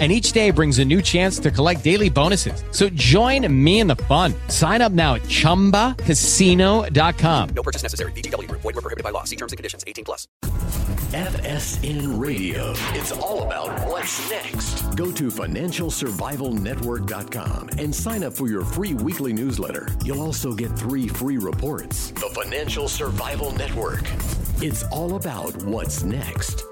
and each day brings a new chance to collect daily bonuses. So join me in the fun. Sign up now at ChumbaCasino.com. No purchase necessary. VGW. Void were prohibited by law. See terms and conditions. 18 plus. FSN Radio. It's all about what's next. Go to FinancialSurvivalNetwork.com and sign up for your free weekly newsletter. You'll also get three free reports. The Financial Survival Network. It's all about what's next.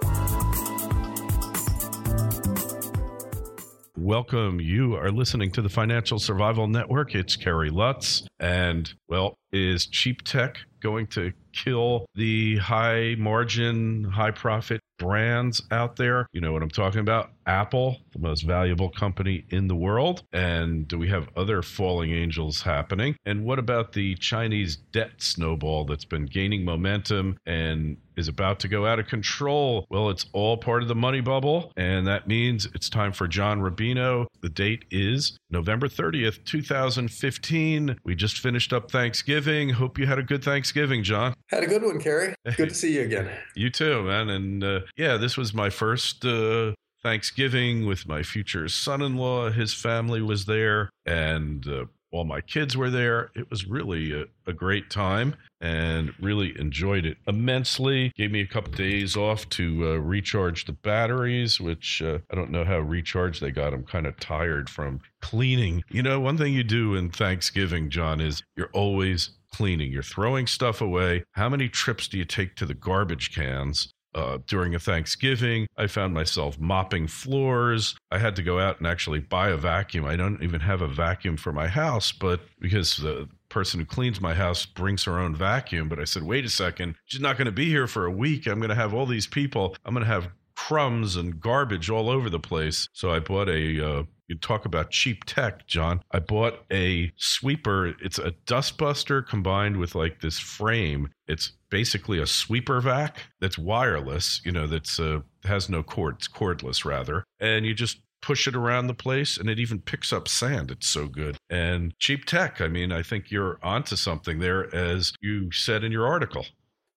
Welcome. You are listening to the Financial Survival Network. It's Kerry Lutz. And, well, is cheap tech going to kill the high margin, high profit brands out there? You know what I'm talking about? Apple, the most valuable company in the world. And do we have other falling angels happening? And what about the Chinese debt snowball that's been gaining momentum and is about to go out of control? Well, it's all part of the money bubble. And that means it's time for John Rubino. The date is November 30th, 2015. We just finished up Thanksgiving. Hope you had a good Thanksgiving, John. Had a good one, Kerry. Good to see you again. you too, man. And uh, yeah, this was my first uh, Thanksgiving with my future son in law. His family was there, and uh, all my kids were there. It was really a, a, great time and really enjoyed it immensely. Gave me a couple days off to uh, recharge the batteries, which uh, I don't know how recharged they got. I'm kind of tired from cleaning. You know, one thing you do in Thanksgiving, John, is you're always cleaning. You're throwing stuff away. How many trips do you take to the garbage cans? Uh, during a Thanksgiving, I found myself mopping floors. I had to go out and actually buy a vacuum. I don't even have a vacuum for my house, but because the person who cleans my house brings her own vacuum. But I said, wait a second, she's not going to be here for a week. I'm going to have all these people. I'm going to have crumbs and garbage all over the place. So I bought a. Uh, you talk about cheap tech, John. I bought a sweeper. It's a dustbuster combined with like this frame. It's basically a sweeper vac that's wireless. You know, that's uh, has no cords, cordless rather, and you just push it around the place and it even picks up sand. It's so good. And cheap tech, I mean, I think you're onto something there, as you said in your article.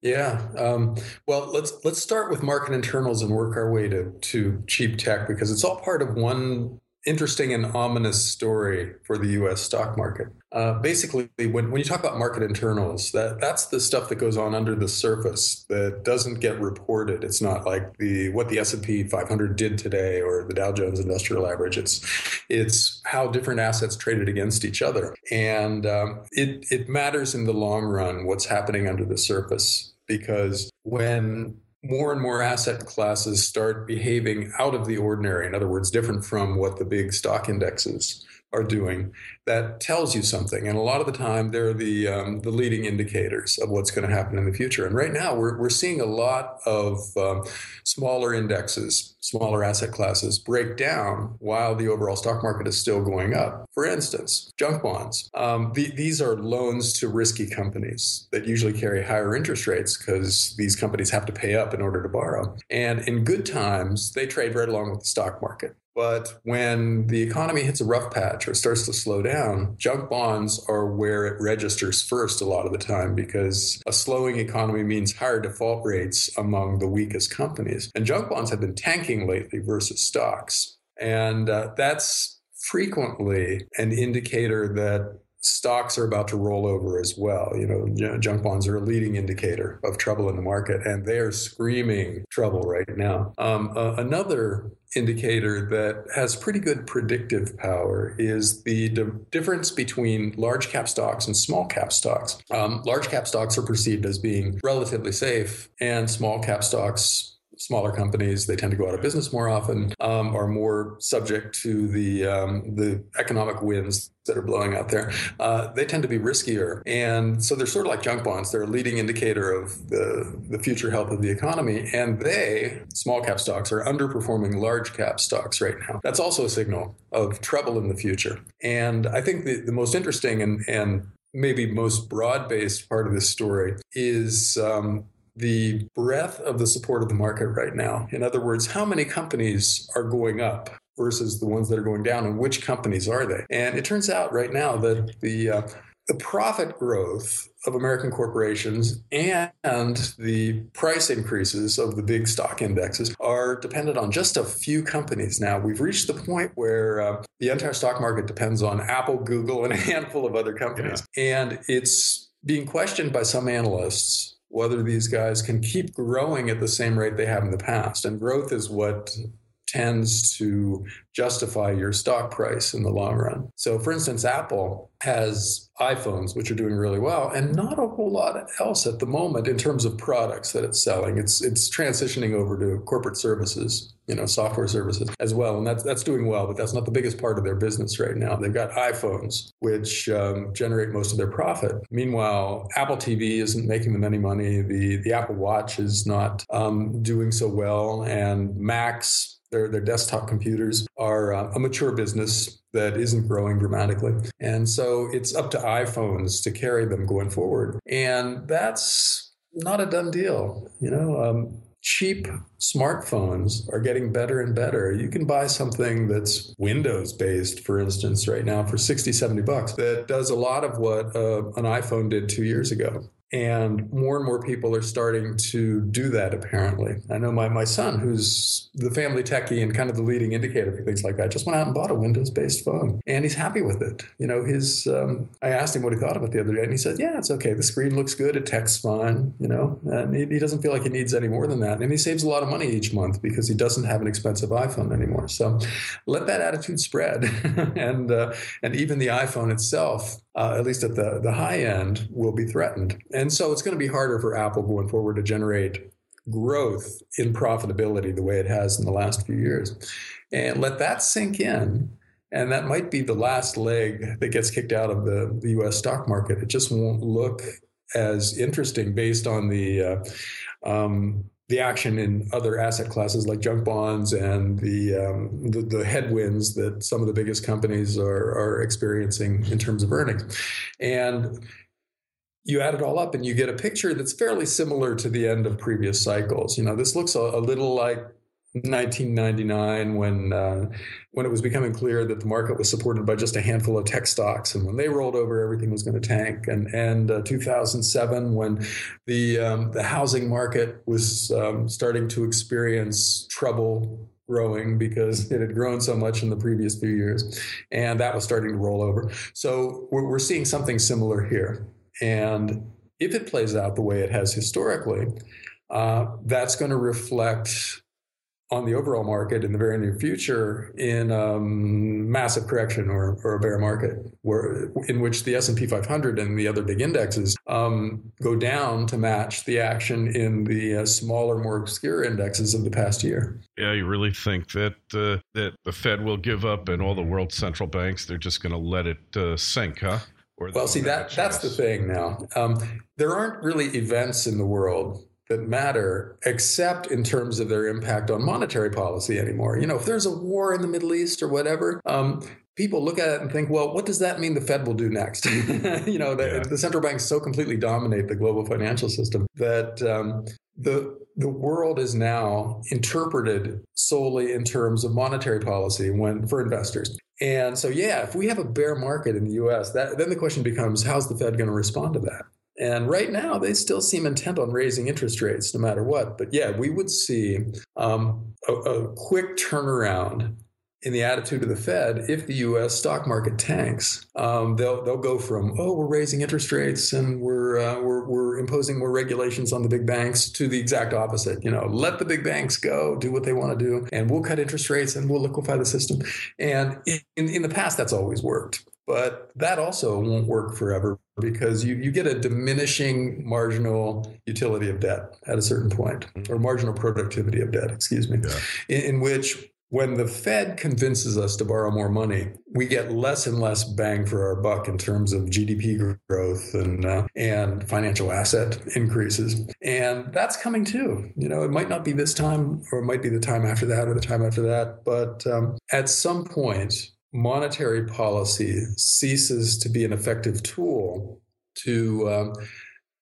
Yeah. Um, well, let's let's start with market internals and work our way to to cheap tech because it's all part of one interesting and ominous story for the U.S. stock market. Uh, basically, when, when you talk about market internals, that that's the stuff that goes on under the surface that doesn't get reported. It's not like the what the S and P 500 did today or the Dow Jones Industrial Average. It's it's how different assets traded against each other, and um, it it matters in the long run what's happening under the surface because when more and more asset classes start behaving out of the ordinary, in other words, different from what the big stock indexes are doing, that tells you something. And a lot of the time, they're the um, the leading indicators of what's going to happen in the future. And right now, we're we're seeing a lot of um, smaller indexes, smaller asset classes break down while the overall stock market is still going up. For instance, junk bonds. Um, the, these are loans to risky companies that usually carry higher interest rates because these companies have to pay up in order to borrow. And in good times, they trade right along with the stock market. But when the economy hits a rough patch or starts to slow down, junk bonds are where it registers first a lot of the time because a slowing economy means higher default rates among the weakest companies. And junk bonds have been tanking lately versus stocks. And uh, that's frequently an indicator that stocks are about to roll over as well. You know, junk bonds are a leading indicator of trouble in the market, and they are screaming trouble right now. Um, uh, another indicator that has pretty good predictive power is the d- difference between large cap stocks and small cap stocks. Um, large cap stocks are perceived as being relatively safe, and small cap stocks smaller companies they tend to go out of business more often um, are more subject to the um, the economic winds that are blowing out there. Uh, they tend to be riskier. And so they're sort of like junk bonds. They're a leading indicator of the, the future health of the economy. And they small cap stocks are underperforming large cap stocks right now. That's also a signal of trouble in the future. And i think the, the most interesting and, and maybe most broad based part of this story is um, the breadth of the support of the market right now. In other words, how many companies are going up versus the ones that are going down, and which companies are they? And it turns out right now that the uh, the profit growth of American corporations and the price increases of the big stock indexes are dependent on just a few companies. Now, we've reached the point where uh, the entire stock market depends on Apple, Google, and a handful of other companies. Yeah. And it's being questioned by some analysts whether these guys can keep growing at the same rate they have in the past. And growth is what tends to justify your stock price in the long run. So, for instance, Apple has iPhones, which are doing really well, and not a whole lot else at the moment in terms of products that it's selling. It's it's transitioning over to corporate services, you know, software services as well, and that's that's doing well. But that's not the biggest part of their business right now. They've got iPhones, which um, generate most of their profit. Meanwhile, Apple TV isn't making them any money. The the Apple Watch is not um, doing so well, and Macs their, their desktop computers are uh, a mature business that isn't growing dramatically. And so it's up to iPhones to carry them going forward. And that's not a done deal. You know, um, cheap smartphones are getting better and better. You can buy something that's Windows based, for instance, right now for 60, 70 bucks that does a lot of what uh, an iPhone did two years ago. And more and more people are starting to do that, apparently. I know my, my son, who's the family techie and kind of the leading indicator for things like that, just went out and bought a Windows based phone. And he's happy with it. You know, his, um, I asked him what he thought of it the other day, and he said, Yeah, it's okay. The screen looks good. It texts fine, you know, and he, he doesn't feel like he needs any more than that. And he saves a lot of money each month because he doesn't have an expensive iPhone anymore. So let that attitude spread. and, uh, and even the iPhone itself, uh, at least at the, the high end, will be threatened. And so it's going to be harder for Apple going forward to generate growth in profitability the way it has in the last few years. And let that sink in. And that might be the last leg that gets kicked out of the, the US stock market. It just won't look as interesting based on the uh, um, the action in other asset classes like junk bonds and the, um, the, the headwinds that some of the biggest companies are are experiencing in terms of earnings, and you add it all up and you get a picture that's fairly similar to the end of previous cycles. You know, this looks a, a little like 1999 when uh, when it was becoming clear that the market was supported by just a handful of tech stocks. And when they rolled over everything was going to tank. And and uh, 2007 when the um, the housing market was um, starting to experience trouble growing because it had grown so much in the previous few years and that was starting to roll over. So we're, we're seeing something similar here. And if it plays out the way it has historically uh, that's going to reflect on the overall market in the very near future in um, massive correction or, or a bear market, where in which the S and P 500 and the other big indexes um, go down to match the action in the uh, smaller, more obscure indexes of the past year. Yeah, you really think that uh, that the Fed will give up and all the world central banks they're just going to let it uh, sink, huh? well, see that that's the thing now. Um, there aren't really events in the world that matter except in terms of their impact on monetary policy anymore. You know, if there's a war in the Middle East or whatever, um, people look at it and think, well, what does that mean the Fed will do next? you know, the, yeah. the, central banks so completely dominate the global financial system that um, the the world is now interpreted solely in terms of monetary policy when for investors. And so, yeah, if we have a bear market in the U.S., that, then the question becomes, how's the Fed going to respond to that? And right now, they still seem intent on raising interest rates no matter what. But yeah, we would see um, a, a, quick turnaround in the attitude of the Fed if the U.S. stock market tanks. Um, they'll they'll go from oh we're raising interest rates and we're, uh, we're we're imposing more regulations on the big banks to the exact opposite. You know, let the big banks go, do what they want to do, and we'll cut interest rates and we'll liquefy the system. And in in the past, that's always worked. But that also won't work forever because you, you get a diminishing marginal utility of debt at a certain point, mm-hmm. or marginal productivity of debt, excuse me, yeah. in, in which when the Fed convinces us to borrow more money, we get less and less bang for our buck in terms of GDP growth and uh, and financial asset increases, and that's coming too. You know, it might not be this time, or it might be the time after that, or the time after that, but um, at some point, monetary policy ceases to be an effective tool to um,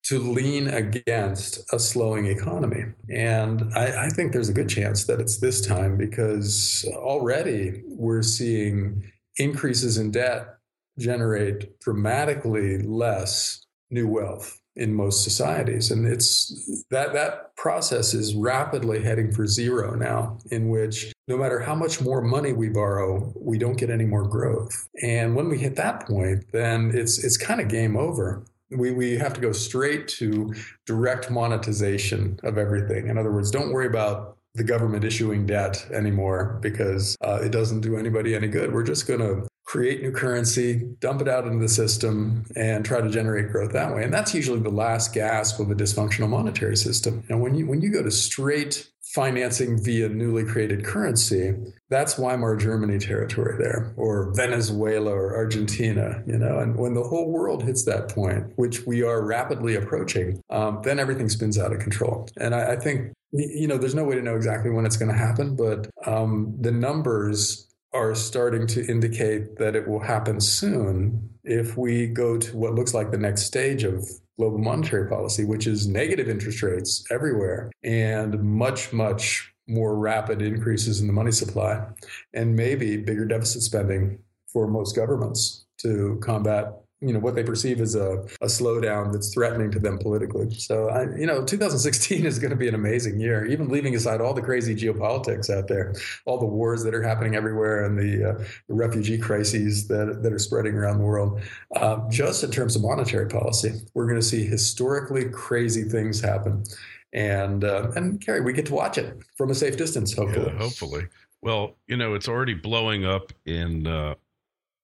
to lean against a slowing economy. And I, I, think there's a good chance that it's this time because already we're seeing increases in debt generate dramatically less new wealth in most societies. And it's that that process is rapidly heading for zero now in which no matter how much more money we borrow we don't get any more growth. And when we hit that point then it's it's kind of game over. We, we have to go straight to direct monetization of everything. In other words don't worry about the government issuing debt anymore because uh, it doesn't do anybody any good. We're just going to create new currency, dump it out into the system, and try to generate growth that way. And that's usually the last gasp of a dysfunctional monetary system. And when you when you go to straight financing via newly created currency, that's Weimar Germany territory there, or Venezuela or Argentina, you know. And when the whole world hits that point, which we are rapidly approaching, um, then everything spins out of control. And I, I, think you know there's no way to know exactly when it's going to happen, but um, the numbers are starting to indicate that it will happen soon if we go to what looks like the next stage of global monetary policy, which is negative interest rates everywhere and much, much more rapid increases in the money supply and maybe bigger deficit spending for most governments to combat you know what they perceive as a, a slowdown that's threatening to them politically. So I, you know, 2016 is going to be an amazing year. Even leaving aside all the crazy geopolitics out there, all the wars that are happening everywhere, and the, uh, the refugee crises that that are spreading around the world. Uh, just in terms of monetary policy, we're going to see historically crazy things happen. And uh, and Kerry, we get to watch it from a safe distance, hopefully. Yeah, hopefully. Well, you know, it's already blowing up in uh,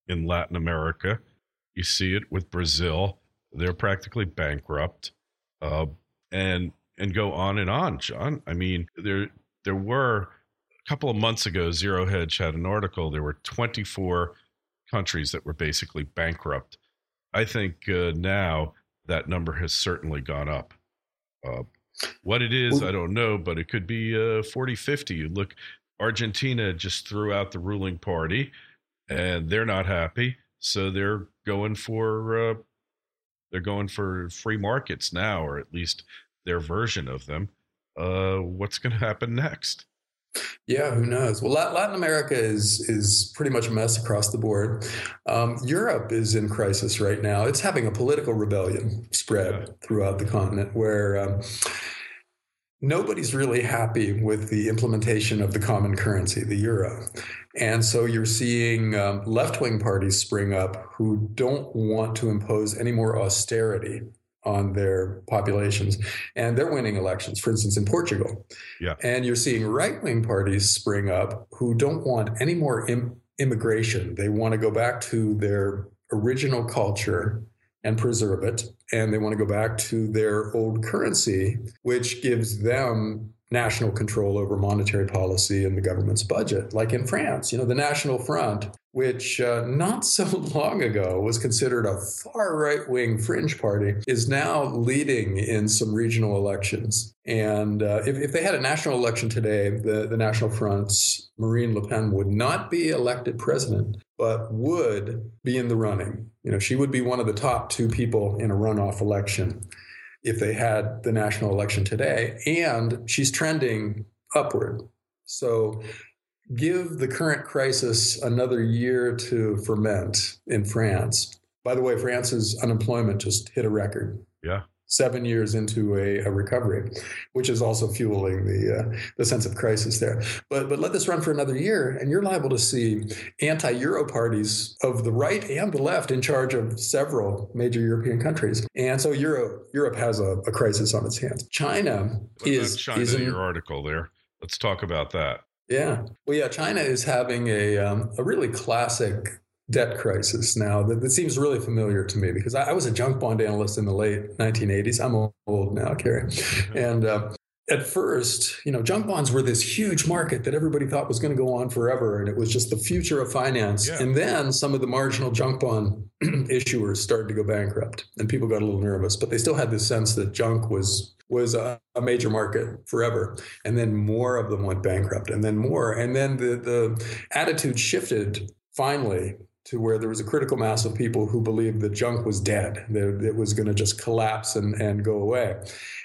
in Latin America you see it with Brazil; they're practically bankrupt, uh, and and go on and on. John, I mean, there there were a couple of months ago. Zero Hedge had an article. There were 24 countries that were basically bankrupt. I think uh, now that number has certainly gone up. Uh, what it is, I don't know, but it could be uh, 40, 50. You look, Argentina just threw out the ruling party and they're not happy. So they're going for uh, they're going for free markets now, or at least their version of them. Uh, what's going to happen next? Yeah, who knows? Well, Latin America is is pretty much a mess across the board. Um, Europe is in crisis right now. It's having a political rebellion spread yeah. throughout the continent, where um, nobody's really happy with the implementation of the common currency, the euro. And so you're seeing um, left wing parties spring up who don't want to impose any more austerity on their populations. And they're winning elections, for instance, in Portugal. Yeah. And you're seeing right wing parties spring up who don't want any more Im- immigration. They want to go back to their original culture and preserve it. And they want to go back to their old currency, which gives them national control over monetary policy and the government's budget, like in France. You know, the National Front, which uh, not so long ago was considered a far right wing fringe party, is now leading in some regional elections. And uh, if, if, they had a national election today, the, the National Front's Marine Le Pen would not be elected president, but would be in the running. You know, she would be one of the top two people in a runoff election if they had the national election today. And she's trending upward. So give the current crisis another year to ferment in France. By the way, France's unemployment just hit a record. Yeah seven years into a, a recovery, which is also fueling the uh, the sense of crisis there. But but let this run for another year, and you're liable to see anti-euro parties of the right and the left in charge of several major European countries, and so Europe Europe has a, a crisis on its hands. China what is China. Is in, your article there. Let's talk about that. Yeah. Well, yeah, China is having a, um, a really classic debt crisis now that, that seems really familiar to me because I, I, was a junk bond analyst in the late 1980s. I'm old now, Kerry. And uh, at first, you know, junk bonds were this huge market that everybody thought was going to go on forever, and it was just the future of finance. Yeah. And then some of the marginal junk bond issuers started to go bankrupt, and people got a little nervous, but they still had this sense that junk was was a, a, major market forever. And then more of them went bankrupt, and then more, and then the the attitude shifted finally to where there was a critical mass of people who believed the junk was dead, that it was going to just collapse and, and go away.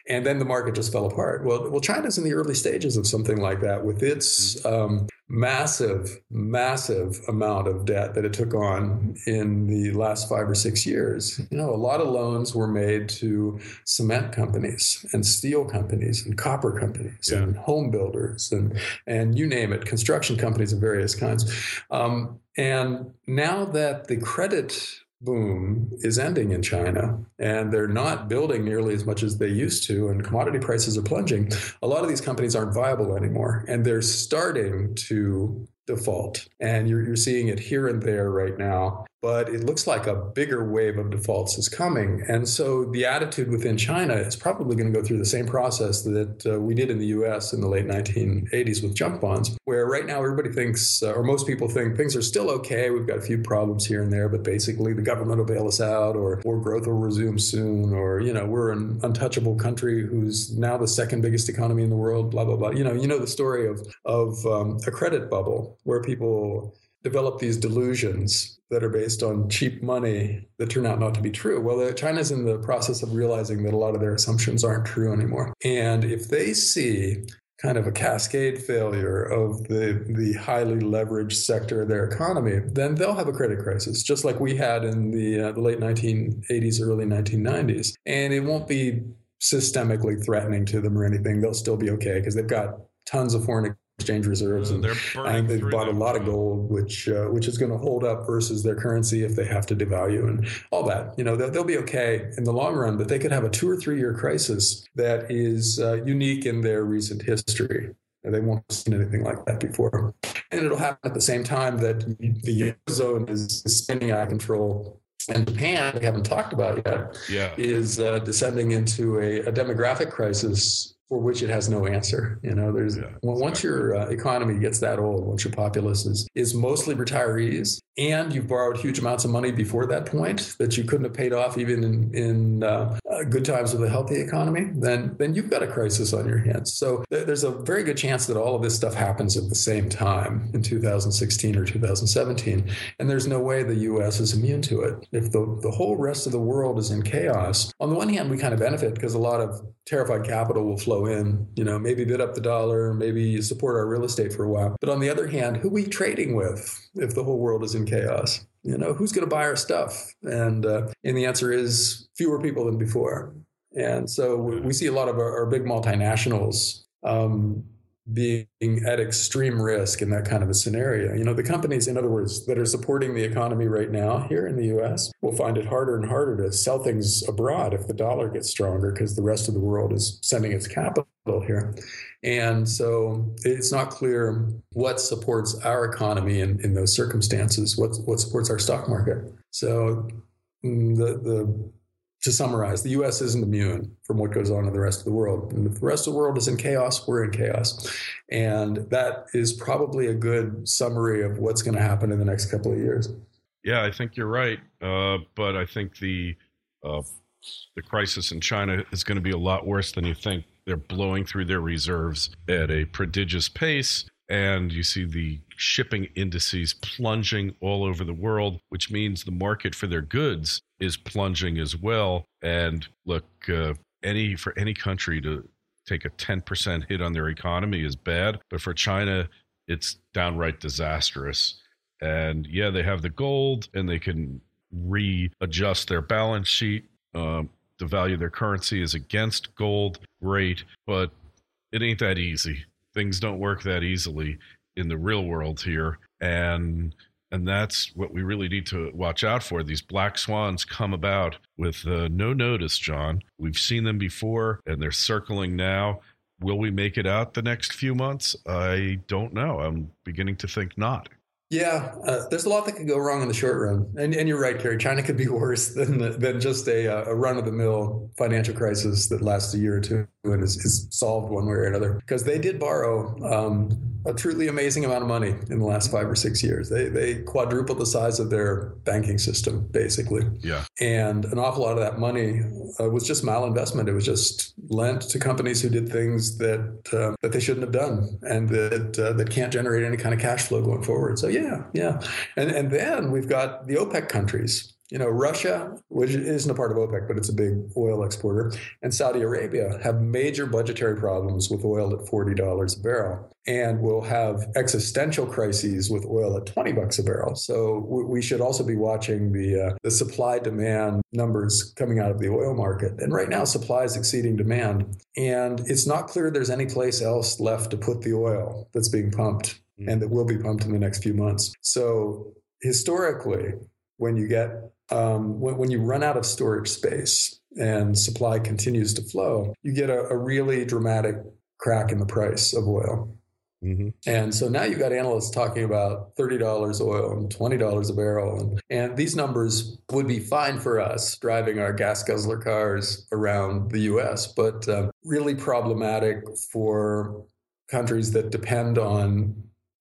And then the market just fell apart. Well, well, China's in the early stages of something like that with its um, massive, massive amount of debt that it took on in the last five or six years. You know, a lot of loans were made to cement companies and steel companies and copper companies Yeah. and home builders and and you name it, construction companies of various kinds. Um, and now that the credit boom is ending in China and they're not building nearly as much as they used to and commodity prices are plunging, a lot of these companies aren't viable anymore. And they're starting to default. And you're, you're seeing it here and there right now. But it looks like a bigger wave of defaults is coming. And so the attitude within China is probably going to go through the same process that uh, we did in the US in the late 1980s with junk bonds, where right now everybody thinks, uh, or most people think, things are still okay. We've got a few problems here and there, but basically the government will bail us out, or, or growth will resume soon, or, you know, we're an untouchable country who's now the second biggest economy in the world, blah, blah, blah. You know, you know the story of, of um, a credit bubble where people develop these delusions that are based on cheap money that turn out not to be true. Well, China's in the process of realizing that a lot of their assumptions aren't true anymore. And if they see kind of a cascade failure of the the highly leveraged sector of their economy, then they'll have a credit crisis, just like we had in the, uh, the late 1980s, early 1990s. And it won't be systemically threatening to them or anything. They'll still be okay because they've got tons of foreign exchange reserves and I think they've bought a lot of gold, which uh, which is going to hold up versus their currency if they have to devalue and all that. You know, they'll, they'll be okay in the long run, but they could have a two or three year crisis that is uh, unique in their recent history. They won't have seen anything like that before. And it'll happen at the same time that the eurozone is spinning out of control. And Japan, we haven't talked about yet, Yeah. is uh, descending into a, a demographic crisis for which it has no answer. You know, there's Yeah, well, once your uh, economy gets that old, once your populace is is mostly retirees, and you've borrowed huge amounts of money before that point that you couldn't have paid off even in in uh, uh, good times with a healthy economy, then then you've got a crisis on your hands. So th- there's a very good chance that all of this stuff happens at the same time in 2016 or 2017, and there's no way the U.S. is immune to it. If the the whole rest of the world is in chaos, on the one hand, we kind of benefit because a lot of terrified capital will flow in, you know, maybe bid up the dollar, maybe support our real estate for a while. But on the other hand, who are we trading with if the whole world is in chaos? You know, who's going to buy our stuff? And uh, and the answer is fewer people than before. And so we see a lot of our, our big multinationals um, being at extreme risk in that kind of a scenario. You know, the companies, in other words, that are supporting the economy right now here in the US will find it harder and harder to sell things abroad if the dollar gets stronger because the rest of the world is sending its capital here. And so it's not clear what supports our economy in, in those circumstances, what, what supports our stock market. So mm, the, the to summarize, the US isn't immune from what goes on in the rest of the world. And if the rest of the world is in chaos, we're in chaos. And that is probably a good summary of what's going to happen in the next couple of years. Yeah, I think you're right. Uh, but I think the uh, the crisis in China is going to be a lot worse than you think. They're blowing through their reserves at a prodigious pace, and you see the shipping indices plunging all over the world, which means the market for their goods is plunging as well. And look, uh, any for any country to take a 10% hit on their economy is bad, but for China, it's downright disastrous. And yeah, they have the gold and they can readjust their balance sheet. Um, the value of their currency is against gold, great, but it ain't that easy. Things don't work that easily in the real world here. And and that's what we really need to watch out for. These black swans come about with uh, no notice, John. We've seen them before, and they're circling now. Will we make it out the next few months? I don't know. I'm beginning to think not. Yeah, uh, there's a lot that could go wrong in the short run, and, and you're right, Kerry. China could be worse than than just a, uh, a run of the mill financial crisis that lasts a year or two and is, is solved one way or another. Because they did borrow um, a truly amazing amount of money in the last five or six years. They they quadrupled the size of their banking system, basically. Yeah. And an awful lot of that money uh, was just malinvestment. It was just lent to companies who did things that uh, that they shouldn't have done, and that uh, that can't generate any kind of cash flow going forward. So yeah, yeah. And and then we've got the OPEC countries you know, Russia, which isn't a part of OPEC, but it's a big oil exporter, and Saudi Arabia have major budgetary problems with oil at $40 a barrel and will have existential crises with oil at 20 bucks a barrel. So we should also be watching the uh, the supply demand numbers coming out of the oil market. And right now supply is exceeding demand, and it's not clear there's any place else left to put the oil that's being pumped. And that will be pumped in the next few months. So historically, when you get um, when, when, you run out of storage space and supply continues to flow, you get a, a really dramatic crack in the price of oil. Mm-hmm. And so now you've got analysts talking about $30 oil and $20 a barrel. And, and these numbers would be fine for us driving our gas guzzler cars around the US, but uh, really problematic for countries that depend on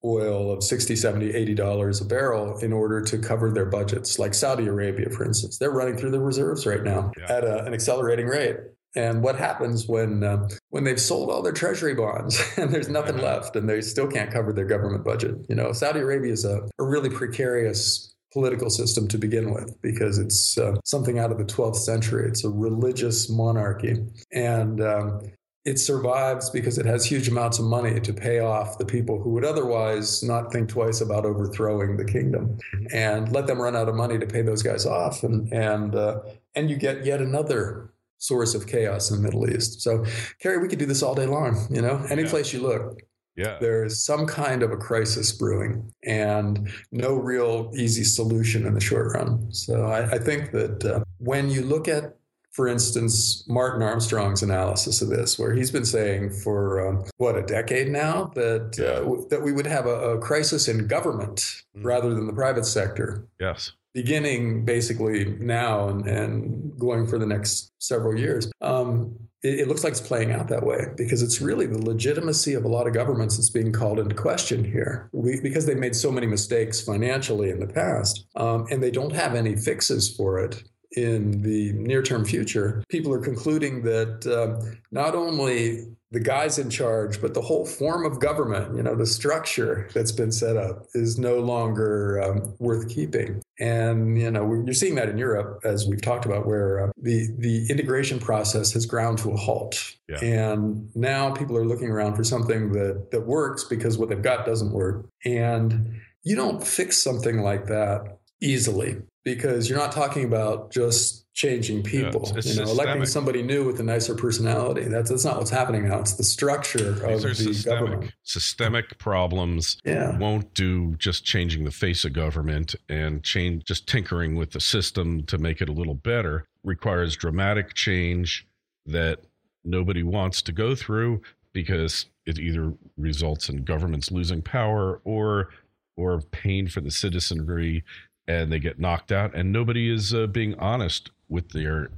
oil of 60 70 80 dollars a barrel in order to cover their budgets like saudi arabia for instance they're running through their reserves right now yeah. at a, an accelerating rate and what happens when uh, when they've sold all their treasury bonds and there's nothing left and they still can't cover their government budget you know saudi arabia is a, a really precarious political system to begin with because it's uh, something out of the 12th century. It's a religious monarchy. And um, it survives because it has huge amounts of money to pay off the people who would otherwise not think twice about overthrowing the kingdom and let them run out of money to pay those guys off and and uh, and you get yet another source of chaos in the Middle East. So, Kerry, we could do this all day long. You know, any yeah. place you look, yeah. There's some kind of a crisis brewing and no real easy solution in the short run. So I, I think that uh, when you look at for instance, Martin Armstrong's analysis of this, where he's been saying for um, what a decade now that uh, w- that we would have a, a crisis in government mm. rather than the private sector. Yes, beginning basically now and, and going for the next several years. Um, it, it, looks like it's playing out that way because it's really the legitimacy of a lot of governments that's being called into question here we, because they made so many mistakes financially in the past um, and they don't have any fixes for it in the near term future, people are concluding that um, not only the guys in charge, but the whole form of government, you know, the structure that's been set up is no longer um, worth keeping. And, you know, you're seeing that in Europe, as we've talked about, where uh, the, the integration process has ground to a halt. Yeah. And now people are looking around for something that, that works because what they've got doesn't work. And you don't fix something like that easily because you're not talking about just changing people. Yeah, it's, it's you know, electing somebody new with a nicer personality. That's that's not what's happening now. It's the structure of the systemic, government. Systemic problems yeah. won't do just changing the face of government and change just tinkering with the system to make it a little better. Requires dramatic change that nobody wants to go through because it either results in governments losing power or or pain for the citizenry and they get knocked out and nobody is uh, being honest with their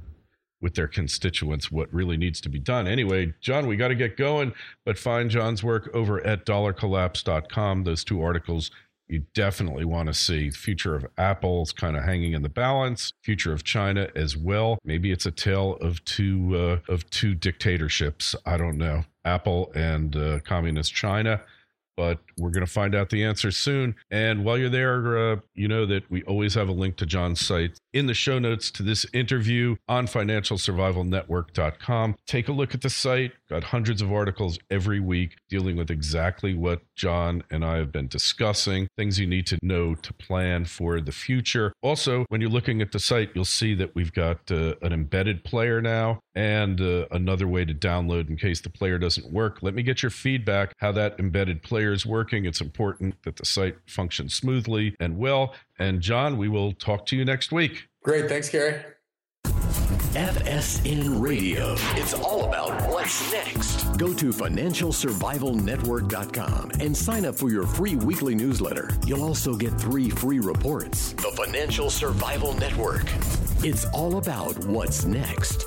with their constituents what really needs to be done. Anyway john we got to get going but find john's work over at dollarcollapse.com those two articles you definitely want to see. Future of apple's kind of hanging in the balance future of china as well. Maybe it's a tale of two uh, of two dictatorships. I don't know. Apple and uh, communist china but we're going to find out the answer soon. And while you're there, uh, you know that we always have a link to John's site in the show notes to this interview on financialsurvivalnetwork.com. Take a look at the site. Got hundreds of articles every week dealing with exactly what John and I have been discussing, things you need to know to plan for the future. Also, when you're looking at the site, you'll see that we've got uh, an embedded player now and uh, another way to download in case the player doesn't work. Let me get your feedback how that embedded player is working. It's important that the site functions smoothly and well. And John, we will talk to you next week. Great. Thanks, Kerry. FSN Radio. It's all about what's next. Go to financialsurvivalnetwork.com and sign up for your free weekly newsletter. You'll also get three free reports. The Financial Survival Network. It's all about what's next.